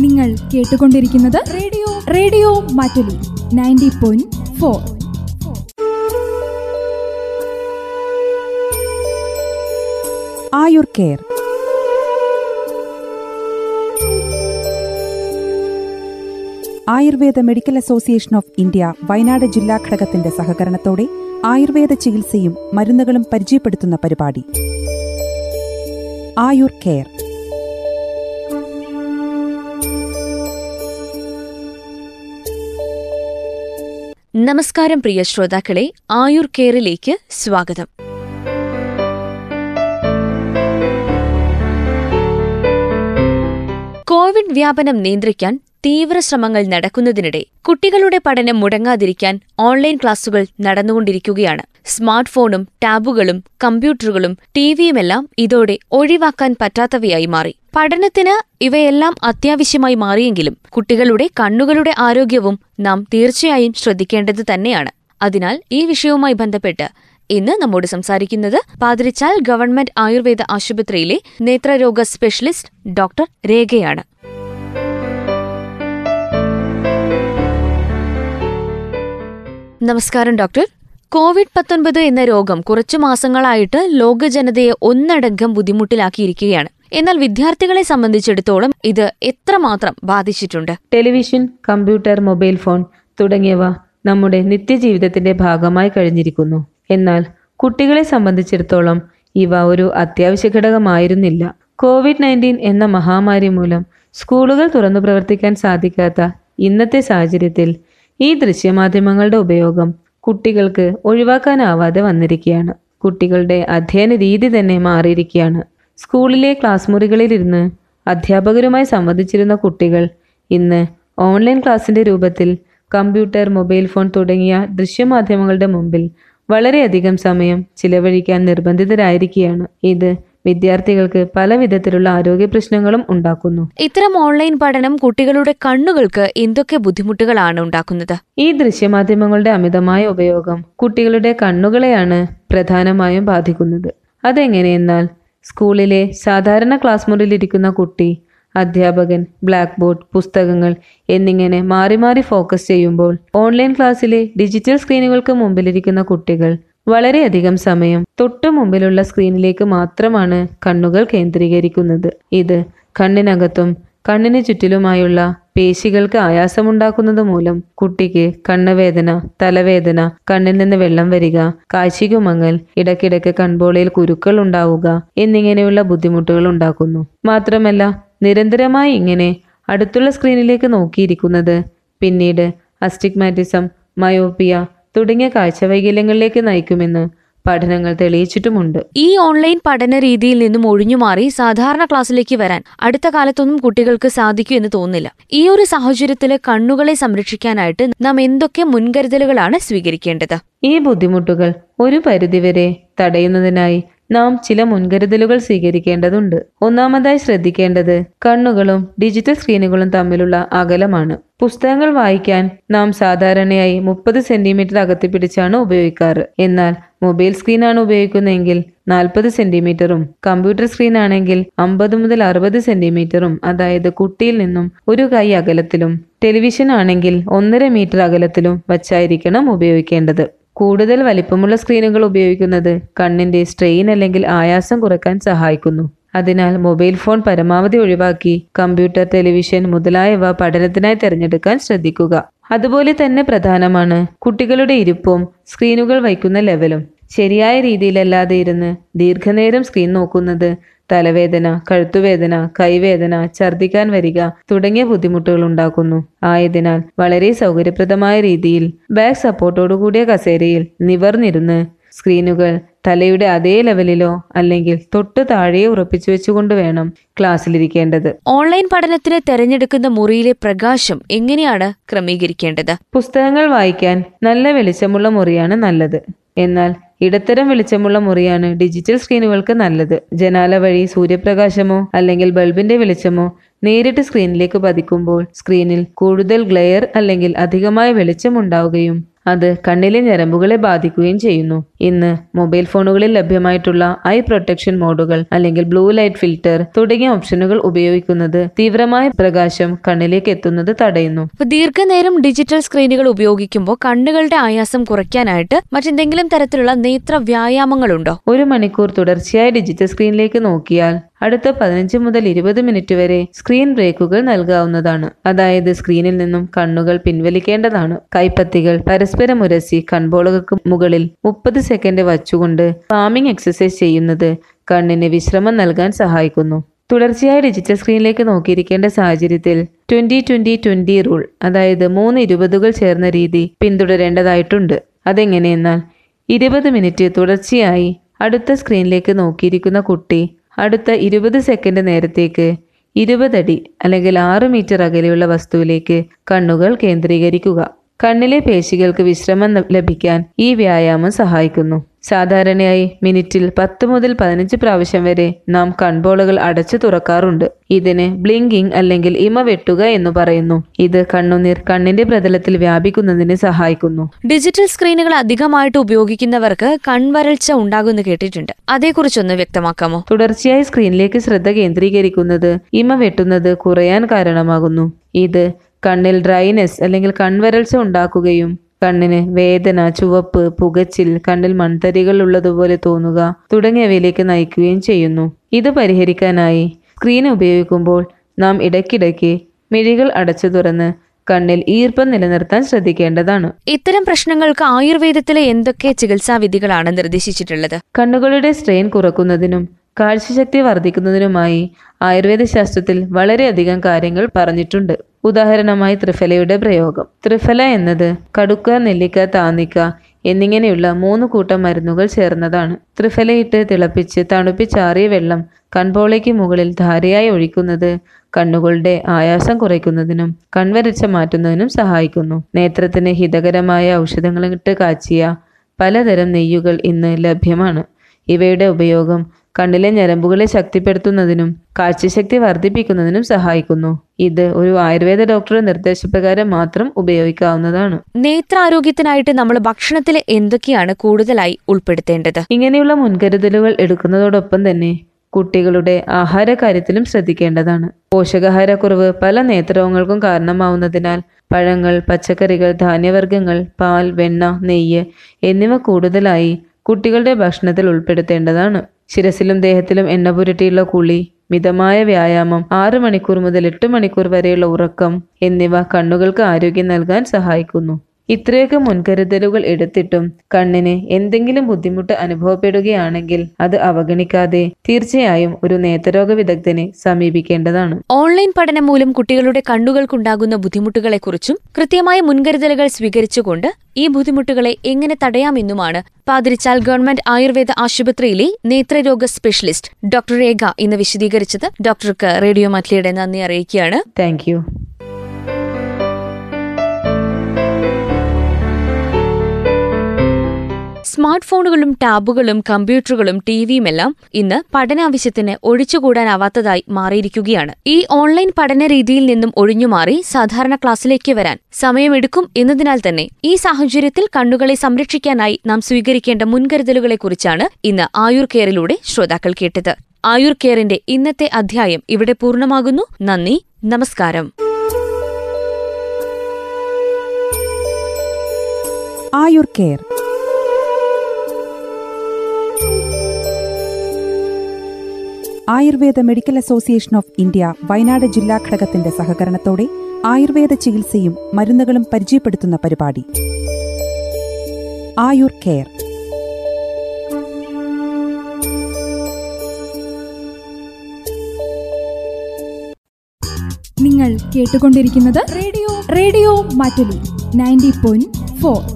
നിങ്ങൾ കേട്ടുകൊണ്ടിരിക്കുന്നത് radio radio Mattoli ninety point four. Ayur care. Ayurveda medical association of India Wayanad ജില്ലാ ഘടകത്തിന്റെ സഹകരണത്തോടെ ആയുർവേദ ചികിത്സയും മരുന്നുകളും പരിചയപ്പെടുത്തുന്ന പരിപാടി. ആയുർ കെയർ. നമസ്കാരം പ്രിയ ശ്രോതാക്കളെ ആയുർ കെയറിലേക്ക് സ്വാഗതം. കോവിഡ് വ്യാപനം നിയന്ത്രിക്കാൻ തീവ്ര ശ്രമങ്ങൾ നടക്കുന്നതിനിടെ കുട്ടികളുടെ പഠനം മുടങ്ങാതിരിക്കാൻ ഓൺലൈൻ ക്ലാസുകൾ നടന്നുകൊണ്ടിരിക്കുകയാണ്. സ്മാർട്ട് ഫോണും ടാബുകളും കമ്പ്യൂട്ടറുകളും ടിവിയുമെല്ലാം ഇതോടെ ഒഴിവാക്കാൻ പറ്റാത്തവയായി മാറി. പഠനത്തിന് ഇവയെല്ലാം അത്യാവശ്യമായി മാറിയെങ്കിലും കുട്ടികളുടെ കണ്ണുകളുടെ ആരോഗ്യവും നാം തീർച്ചയായും ശ്രദ്ധിക്കേണ്ടത് തന്നെയാണ്. അതിനാൽ ഈ വിഷയവുമായി ബന്ധപ്പെട്ട് ഇന്ന് നമ്മോട് സംസാരിക്കുന്നത് പാതിരിച്ചാൽ ഗവൺമെന്റ് ആയുർവേദ ആശുപത്രിയിലെ നേത്രരോഗ സ്പെഷ്യലിസ്റ്റ് ഡോക്ടർ രേഖയാണ്. നമസ്കാരം ഡോക്ടർ. കോവിഡ് പത്തൊൻപത് എന്ന രോഗം കുറച്ചു മാസങ്ങളായിട്ട് ലോക ജനതയെ ഒന്നടങ്കം ബുദ്ധിമുട്ടിലാക്കിയിരിക്കുകയാണ്. എന്നാൽ വിദ്യാർത്ഥികളെ സംബന്ധിച്ചിടത്തോളം ഇത് എത്രമാത്രം ബാധിച്ചിട്ടുണ്ട്? ടെലിവിഷൻ കമ്പ്യൂട്ടർ മൊബൈൽ ഫോൺ തുടങ്ങിയവ നമ്മുടെ നിത്യജീവിതത്തിന്റെ ഭാഗമായി കഴിഞ്ഞിരിക്കുന്നു. എന്നാൽ കുട്ടികളെ സംബന്ധിച്ചിടത്തോളം ഇവ ഒരു അത്യാവശ്യ ഘടകമായിരുന്നില്ല. കോവിഡ് നയന്റീൻ എന്ന മഹാമാരി മൂലം സ്കൂളുകൾ തുറന്നു പ്രവർത്തിക്കാൻ സാധിക്കാത്ത ഇന്നത്തെ സാഹചര്യത്തിൽ ഈ ദൃശ്യമാധ്യമങ്ങളുടെ ഉപയോഗം കുട്ടികൾക്ക് ഒഴിവാക്കാനാവാതെ വന്നിരിക്കുകയാണ്. കുട്ടികളുടെ അധ്യയന രീതി തന്നെ മാറിയിരിക്കുകയാണ്. സ്കൂളിലെ ക്ലാസ് മുറികളിലിരുന്ന് അധ്യാപകരുമായി സംവദിച്ചിരുന്ന കുട്ടികൾ ഇന്ന് ഓൺലൈൻ ക്ലാസിന്റെ രൂപത്തിൽ കമ്പ്യൂട്ടർ മൊബൈൽ ഫോൺ തുടങ്ങിയ ദൃശ്യമാധ്യമങ്ങളുടെ മുമ്പിൽ വളരെയധികം സമയം ചിലവഴിക്കാൻ നിർബന്ധിതരായിരിക്കുകയാണ്. ഇത് വിദ്യാർത്ഥികൾക്ക് പല വിധത്തിലുള്ള ആരോഗ്യ പ്രശ്നങ്ങളും ഉണ്ടാക്കുന്നു. ഇത്തരം ഓൺലൈൻ പഠനം കുട്ടികളുടെ കണ്ണുകൾക്ക് എന്തൊക്കെ ബുദ്ധിമുട്ടുകളാണ് ഉണ്ടാക്കുന്നത്? ഈ ദൃശ്യമാധ്യമങ്ങളുടെ അമിതമായ ഉപയോഗം കുട്ടികളുടെ കണ്ണുകളെയാണ് പ്രധാനമായും ബാധിക്കുന്നത്. അതെങ്ങനെയെന്നാൽ സ്കൂളിലെ സാധാരണ ക്ലാസ് മുറിയിലിരിക്കുന്ന കുട്ടി അധ്യാപകൻ ബ്ലാക്ക് ബോർഡ് പുസ്തകങ്ങൾ എന്നിങ്ങനെ മാറി മാറി ഫോക്കസ് ചെയ്യുമ്പോൾ ഓൺലൈൻ ക്ലാസ്സിലെ ഡിജിറ്റൽ സ്ക്രീനുകൾക്ക് മുമ്പിലിരിക്കുന്ന കുട്ടികൾ വളരെയധികം സമയം തൊട്ടു മുമ്പിലുള്ള സ്ക്രീനിലേക്ക് മാത്രമാണ് കണ്ണുകൾ കേന്ദ്രീകരിക്കുന്നത്. ഇത് കണ്ണിനകത്തും കണ്ണിന് ചുറ്റിലുമായുള്ള പേശികൾക്ക് ആയാസമുണ്ടാക്കുന്നത് മൂലം കുട്ടിക്ക് കണ്ണുവേദന തലവേദന കണ്ണിൽ നിന്ന് വെള്ളം വരിക കാശികുമങ്ങൽ ഇടയ്ക്കിടയ്ക്ക് കൺപോളയിൽ കുരുക്കൾ ഉണ്ടാവുക എന്നിങ്ങനെയുള്ള ബുദ്ധിമുട്ടുകൾ ഉണ്ടാക്കുന്നു. മാത്രമല്ല നിരന്തരമായി ഇങ്ങനെ അടുത്തുള്ള സ്ക്രീനിലേക്ക് നോക്കിയിരിക്കുന്നത് പിന്നീട് അസ്റ്റിഗ്മാറ്റിസം മയോപ്പിയ തുടങ്ങിയ കാഴ്ചവൈകല്യങ്ങളിലേക്ക് നയിക്കുമെന്ന് പഠനങ്ങൾ തെളിയിച്ചിട്ടുമുണ്ട്. ഈ ഓൺലൈൻ പഠന രീതിയിൽ നിന്നും ഒഴിഞ്ഞുമാറി സാധാരണ ക്ലാസ്സിലേക്ക് വരാൻ അടുത്ത കാലത്തൊന്നും കുട്ടികൾക്ക് സാധിക്കൂ എന്ന് തോന്നില്ല ഈ ഒരു സാഹചര്യത്തിൽ കണ്ണുകളെ സംരക്ഷിക്കാനായിട്ട് നാം എന്തൊക്കെ മുൻകരുതലുകളാണ് സ്വീകരിക്കേണ്ടത്? ഈ ബുദ്ധിമുട്ടുകൾ ഒരു പരിധിവരെ തടയുന്നതിനായി നാം ചില മുൻകരുതലുകൾ സ്വീകരിക്കേണ്ടതുണ്ട്. ഒന്നാമതായി ശ്രദ്ധിക്കേണ്ടത് കണ്ണുകളും ഡിജിറ്റൽ സ്ക്രീനുകളും തമ്മിലുള്ള അകലമാണ്. പുസ്തകങ്ങൾ വായിക്കാൻ നാം സാധാരണയായി മുപ്പത് സെന്റിമീറ്റർ അകത്തി പിടിച്ചാണ് ഉപയോഗിക്കാറ്. എന്നാൽ മൊബൈൽ സ്ക്രീനാണ് ഉപയോഗിക്കുന്നതെങ്കിൽ നാൽപ്പത് സെന്റിമീറ്ററും കമ്പ്യൂട്ടർ സ്ക്രീൻ ആണെങ്കിൽ അമ്പത് മുതൽ അറുപത് സെന്റിമീറ്ററും അതായത് കുട്ടിയിൽ നിന്നും ഒരു കൈ അകലത്തിലും ടെലിവിഷൻ ആണെങ്കിൽ ഒന്നര മീറ്റർ അകലത്തിലും വച്ചായിരിക്കണം ഉപയോഗിക്കേണ്ടത്. കൂടുതൽ വലിപ്പമുള്ള സ്ക്രീനുകൾ ഉപയോഗിക്കുന്നത് കണ്ണിന്റെ സ്ട്രെയിൻ അല്ലെങ്കിൽ ആയാസം കുറയ്ക്കാൻ സഹായിക്കുന്നു. അതിനാൽ മൊബൈൽ ഫോൺ പരമാവധി ഒഴിവാക്കി കമ്പ്യൂട്ടർ ടെലിവിഷൻ മുതലായവ പഠനത്തിനായി തിരഞ്ഞെടുക്കാൻ ശ്രദ്ധിക്കുക. അതുപോലെ തന്നെ പ്രധാനമാണ് കുട്ടികളുടെ ഇരിപ്പും സ്ക്രീനുകൾ വയ്ക്കുന്ന ലെവലും. ശരിയായ രീതിയിലല്ലാതെ ഇരുന്ന് ദീർഘനേരം സ്ക്രീൻ നോക്കുന്നത് തലവേദന കഴുത്തുവേദന കൈവേദന ഛർദിക്കാൻ വരിക തുടങ്ങിയ ബുദ്ധിമുട്ടുകൾ ഉണ്ടാക്കുന്നു. ആയതിനാൽ വളരെ സൗകര്യപ്രദമായ രീതിയിൽ ബാക്ക് സപ്പോർട്ടോടുകൂടിയ കസേരയിൽ നിവർന്നിരുന്ന് സ്ക്രീനുകൾ തലയുടെ അതേ ലെവലിലോ അല്ലെങ്കിൽ തൊട്ട് താഴെയോ ഉറപ്പിച്ചു വെച്ചുകൊണ്ട് വേണം ക്ലാസ്സിലിരിക്കേണ്ടത്. ഓൺലൈൻ പഠനത്തിന് തെരഞ്ഞെടുക്കുന്ന മുറിയിലെ പ്രകാശം എങ്ങനെയാണ് ക്രമീകരിക്കേണ്ടത്? പുസ്തകങ്ങൾ വായിക്കാൻ നല്ല വെളിച്ചമുള്ള മുറിയാണ് നല്ലത്. എന്നാൽ ഇടത്തരം വെളിച്ചമുള്ള മുറിയാണ് ഡിജിറ്റൽ സ്ക്രീനുകൾക്ക് നല്ലത്. ജനാല വഴി സൂര്യപ്രകാശമോ അല്ലെങ്കിൽ ബൾബിന്റെ വെളിച്ചമോ നേരിട്ട് സ്ക്രീനിലേക്ക് പതിക്കുമ്പോൾ സ്ക്രീനിൽ കൂടുതൽ ഗ്ലെയർ അല്ലെങ്കിൽ അധികമായ വെളിച്ചം ഉണ്ടാവുകയും അത് കണ്ണിലെ ഞരമ്പുകളെ ബാധിക്കുകയും ചെയ്യുന്നു. ഇന്ന് മൊബൈൽ ഫോണുകളിൽ ലഭ്യമായിട്ടുള്ള ഐ പ്രൊട്ടക്ഷൻ മോഡുകൾ അല്ലെങ്കിൽ ബ്ലൂ ലൈറ്റ് ഫിൽറ്റർ തുടങ്ങിയ ഓപ്ഷനുകൾ ഉപയോഗിക്കുന്നത് തീവ്രമായ പ്രകാശം കണ്ണിലേക്ക് എത്തുന്നത് തടയുന്നു. ദീർഘനേരം ഡിജിറ്റൽ സ്ക്രീനുകൾ ഉപയോഗിക്കുമ്പോൾ കണ്ണുകളുടെ ആയാസം കുറയ്ക്കാനായിട്ട് മറ്റെന്തെങ്കിലും തരത്തിലുള്ള നേത്ര വ്യായാമങ്ങളുണ്ടോ? ഒരു മണിക്കൂർ തുടർച്ചയായി ഡിജിറ്റൽ സ്ക്രീനിലേക്ക് നോക്കിയാൽ അടുത്ത പതിനഞ്ച് മുതൽ ഇരുപത് മിനിറ്റ് വരെ സ്ക്രീൻ ബ്രേക്കുകൾ നൽകാവുന്നതാണ്. അതായത് സ്ക്രീനിൽ നിന്നും കണ്ണുകൾ പിൻവലിക്കേണ്ടതാണ്. കൈപ്പത്തികൾ പരസ്പരം ഉരസി കൺപോളുകൾക്ക് മുകളിൽ മുപ്പത് സെക്കൻഡ് വച്ചുകൊണ്ട് ഫാമിംഗ് എക്സസൈസ് ചെയ്യുന്നത് കണ്ണിന് വിശ്രമം നൽകാൻ സഹായിക്കുന്നു. തുടർച്ചയായി ഡിജിറ്റൽ സ്ക്രീനിലേക്ക് നോക്കിയിരിക്കേണ്ട സാഹചര്യത്തിൽ ട്വന്റി ട്വന്റി ട്വന്റി റൂൾ അതായത് മൂന്ന് ഇരുപതുകൾ ചേർന്ന രീതി പിന്തുടരേണ്ടതായിട്ടുണ്ട്. അതെങ്ങനെയെന്നാൽ ഇരുപത് മിനിറ്റ് തുടർച്ചയായി അടുത്ത സ്ക്രീനിലേക്ക് നോക്കിയിരിക്കുന്ന കുട്ടി അടുത്ത ഇരുപത് സെക്കൻഡ് നേരത്തേക്ക് ഇരുപതടി അല്ലെങ്കിൽ ആറ് മീറ്റർ അകലെയുള്ള വസ്തുവിലേക്ക് കണ്ണുകൾ കേന്ദ്രീകരിക്കുക. കണ്ണിലെ പേശികൾക്ക് വിശ്രമം ലഭിക്കാൻ ഈ വ്യായാമം സഹായിക്കുന്നു. സാധാരണയായി മിനിറ്റിൽ പത്ത് മുതൽ പതിനഞ്ച് പ്രാവശ്യം വരെ നാം കൺപോളകൾ അടച്ചു തുറക്കാറുണ്ട്. ഇതിന് ബ്ലിങ്കിങ് അല്ലെങ്കിൽ ഇമ വെട്ടുക എന്ന് പറയുന്നു. ഇത് കണ്ണുനീർ കണ്ണിന്റെ പ്രതലത്തിൽ വ്യാപിക്കുന്നതിന് സഹായിക്കുന്നു. ഡിജിറ്റൽ സ്ക്രീനുകൾ അധികമായിട്ട് ഉപയോഗിക്കുന്നവർക്ക് കൺവരൾച്ച ഉണ്ടാകുമെന്ന് കേട്ടിട്ടുണ്ട്. അതേക്കുറിച്ചൊന്ന് വ്യക്തമാക്കാമോ? തുടർച്ചയായി സ്ക്രീനിലേക്ക് ശ്രദ്ധ കേന്ദ്രീകരിക്കുന്നത് ഇമ വെട്ടുന്നത് കുറയാൻ കാരണമാകുന്നു. ഇത് കണ്ണിൽ ഡ്രൈനെസ് അല്ലെങ്കിൽ കൺവരൾച്ച ഉണ്ടാക്കുകയും കണ്ണിന് വേദന ചുവപ്പ് പുകച്ചിൽ കണ്ണിൽ മൺതരികൾ ഉള്ളതുപോലെ തോന്നുക തുടങ്ങിയവയിലേക്ക് നയിക്കുകയും ചെയ്യുന്നു. ഇത് പരിഹരിക്കാനായി സ്ക്രീൻ ഉപയോഗിക്കുമ്പോൾ നാം ഇടയ്ക്കിടയ്ക്ക് മിഴികൾ അടച്ചു തുറന്ന് കണ്ണിൽ ഈർപ്പം നിലനിർത്താൻ ശ്രദ്ധിക്കേണ്ടതാണ്. ഇത്തരം പ്രശ്നങ്ങൾക്ക് ആയുർവേദത്തിലെ എന്തൊക്കെ ചികിത്സാ വിധികളാണ് നിർദ്ദേശിച്ചിട്ടുള്ളത്? കണ്ണുകളുടെ സ്ട്രെയിൻ കുറക്കുന്നതിനും കാഴ്ചശക്തി വർദ്ധിക്കുന്നതിനുമായി ആയുർവേദ ശാസ്ത്രത്തിൽ വളരെയധികം കാര്യങ്ങൾ പറഞ്ഞിട്ടുണ്ട്. ഉദാഹരണമായി ത്രിഫലയുടെ പ്രയോഗം. ത്രിഫല എന്നത് കടുക്ക നെല്ലിക്ക താന്നിക്ക എന്നിങ്ങനെയുള്ള മൂന്ന് കൂട്ടം മരുന്നുകൾ ചേർന്നതാണ്. ത്രിഫലയിട്ട് തിളപ്പിച്ച് തണുപ്പിച്ചാറിയ വെള്ളം കൺപോളയ്ക്ക് മുകളിൽ ധാരയായി ഒഴിക്കുന്നത് കണ്ണുകളുടെ ആയാസം കുറയ്ക്കുന്നതിനും കൺവരച്ച മാറ്റുന്നതിനും സഹായിക്കുന്നു. നേത്രത്തിന് ഹിതകരമായ ഔഷധങ്ങളിട്ട് കാച്ചിയ പലതരം നെയ്യുകൾ ഇന്ന് ലഭ്യമാണ്. ഇവയുടെ ഉപയോഗം കണ്ണിലെ ഞരമ്പുകളെ ശക്തിപ്പെടുത്തുന്നതിനും കാഴ്ചശക്തി വർദ്ധിപ്പിക്കുന്നതിനും സഹായിക്കുന്നു. ഇത് ഒരു ആയുർവേദ ഡോക്ടറുടെ നിർദ്ദേശപ്രകാരം മാത്രം ഉപയോഗിക്കാവുന്നതാണ്. നേത്രാരോഗ്യത്തിനായിട്ട് നമ്മൾ ഭക്ഷണത്തിൽ എന്തൊക്കെയാണ് കൂടുതലായി ഉൾപ്പെടുത്തേണ്ടത്? ഇങ്ങനെയുള്ള മുൻകരുതലുകൾ എടുക്കുന്നതോടൊപ്പം തന്നെ കുട്ടികളുടെ ആഹാര കാര്യത്തിലും ശ്രദ്ധിക്കേണ്ടതാണ്. പോഷകാഹാരക്കുറവ് പല നേത്രരോഗങ്ങൾക്കും കാരണമാവുന്നതിനാൽ പഴങ്ങൾ പച്ചക്കറികൾ ധാന്യവർഗങ്ങൾ പാൽ വെണ്ണ നെയ്യ് എന്നിവ കൂടുതലായി കുട്ടികളുടെ ഭക്ഷണത്തിൽ ഉൾപ്പെടുത്തേണ്ടതാണ്. ശിരസിലും ദേഹത്തിലും എണ്ണ പുരട്ടിയുള്ള കുളി മിതമായ വ്യായാമം ആറു മണിക്കൂർ മുതൽ എട്ട് മണിക്കൂർ വരെയുള്ള ഉറക്കം എന്നിവ കണ്ണുകൾക്ക് ആരോഗ്യം നൽകാൻ സഹായിക്കുന്നു. ഇത്രയൊക്കെ മുൻകരുതലുകൾ എടുത്തിട്ടും കണ്ണിന് എന്തെങ്കിലും ബുദ്ധിമുട്ട് അനുഭവപ്പെടുകയാണെങ്കിൽ അത് അവഗണിക്കാതെ തീർച്ചയായും ഒരു നേത്രരോഗ വിദഗ്ധനെ സമീപിക്കേണ്ടതാണ്. ഓൺലൈൻ പഠനം മൂലം കുട്ടികളുടെ കണ്ണുകൾക്കുണ്ടാകുന്ന ബുദ്ധിമുട്ടുകളെക്കുറിച്ചും കൃത്യമായ മുൻകരുതലുകൾ സ്വീകരിച്ചുകൊണ്ട് ഈ ബുദ്ധിമുട്ടുകളെ എങ്ങനെ തടയാമെന്നുമാണ് പാതിരിച്ചാൽ ഗവൺമെന്റ് ആയുർവേദ ആശുപത്രിയിലെ നേത്രരോഗ സ്പെഷ്യലിസ്റ്റ് ഡോക്ടർ രേഖ ഇന്ന് വിശദീകരിച്ചത് ഡോക്ടർക്ക് റേഡിയോ മറ്റ്ലിയുടെ നന്ദി അറിയിക്കുകയാണ്. താങ്ക് സ്മാർട്ട് ഫോണുകളും ടാബുകളും കമ്പ്യൂട്ടറുകളും ടിവിയുമെല്ലാം ഇന്ന് പഠനാവശ്യത്തിന് ഒഴിച്ചുകൂടാനാവാത്തതായി മാറിയിരിക്കുകയാണ്. ഈ ഓൺലൈൻ പഠന രീതിയിൽ നിന്നും ഒഴിഞ്ഞുമാറി സാധാരണ ക്ലാസ്സിലേക്ക് വരാൻ സമയമെടുക്കും എന്നതിനാൽ തന്നെ ഈ സാഹചര്യത്തിൽ കണ്ണുകളെ സംരക്ഷിക്കാനായി നാം സ്വീകരിക്കേണ്ട മുൻകരുതലുകളെക്കുറിച്ചാണ് ഇന്ന് ആയുർ കെയറിലൂടെ ശ്രോതാക്കൾ കേട്ടത്. ആയുർ കെയറിന്റെ ഇന്നത്തെ അധ്യായം ഇവിടെ പൂർണമാകുന്നു. നന്ദി. നമസ്കാരം. Ayur care Ayurveda medical association of India Wayanad ജില്ലാ ഘടകത്തിന്റെ സഹകരണത്തോടെ ആയുർവേദ ചികിത്സയും മരുന്നുകളും പരിചയപ്പെടുത്തുന്ന പരിപാടി. ആയുർ കെയർ. നിങ്ങൾ കേട്ടുകൊണ്ടിരിക്കുന്നത് radio. Radio Mattoli. Ninety point four.